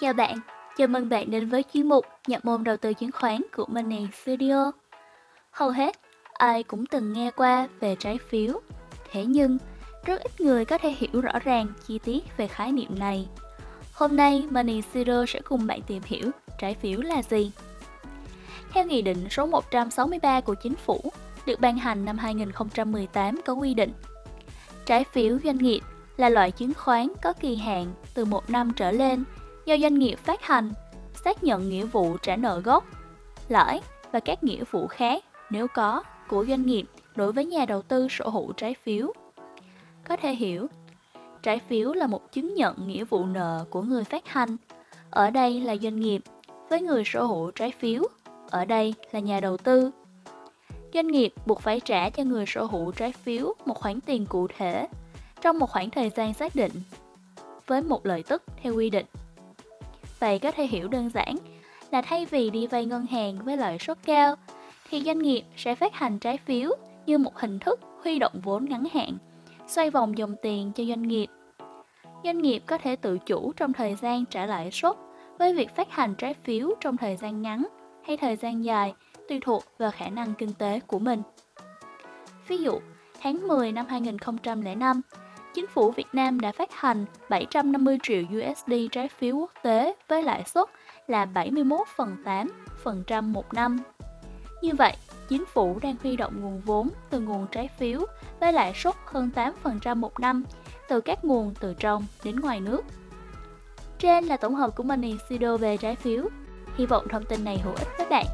Chào bạn, chào mừng bạn đến với chuyên mục nhập môn đầu tư chứng khoán của Money Studio. Hầu hết, ai cũng từng nghe qua về trái phiếu. Thế nhưng, rất ít người có thể hiểu rõ ràng chi tiết về khái niệm này. Hôm nay, Money Studio sẽ cùng bạn tìm hiểu trái phiếu là gì. Theo Nghị định số 163 của Chính phủ, được ban hành năm 2018 có quy định Trái phiếu doanh nghiệp là loại chứng khoán có kỳ hạn từ một năm trở lên do doanh nghiệp phát hành, xác nhận nghĩa vụ trả nợ gốc, lãi và các nghĩa vụ khác nếu có của doanh nghiệp đối với nhà đầu tư sở hữu trái phiếu. Có thể hiểu, trái phiếu là một chứng nhận nghĩa vụ nợ của người phát hành. Ở đây là doanh nghiệp với người sở hữu trái phiếu, ở đây là nhà đầu tư. Doanh nghiệp buộc phải trả cho người sở hữu trái phiếu một khoản tiền cụ thể trong một khoảng thời gian xác định với một lợi tức theo quy định. Vậy có thể hiểu đơn giản là thay vì đi vay ngân hàng với lợi suất cao, thì doanh nghiệp sẽ phát hành trái phiếu như một hình thức huy động vốn ngắn hạn, xoay vòng dòng tiền cho doanh nghiệp. Doanh nghiệp có thể tự chủ trong thời gian trả lãi suất với việc phát hành trái phiếu trong thời gian ngắn hay thời gian dài tùy thuộc vào khả năng kinh tế của mình. Ví dụ, tháng 10 năm 2005, chính phủ Việt Nam đã phát hành 750 triệu USD trái phiếu quốc tế với lãi suất là 71 phần 8 phần trăm một năm. Như vậy, chính phủ đang huy động nguồn vốn từ nguồn trái phiếu với lãi suất hơn 8% một năm từ các nguồn từ trong đến ngoài nước. Trên là tổng hợp của Money Sido về trái phiếu. Hy vọng thông tin này hữu ích với bạn.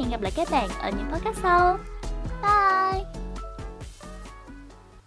Hẹn gặp lại các bạn ở những podcast sau.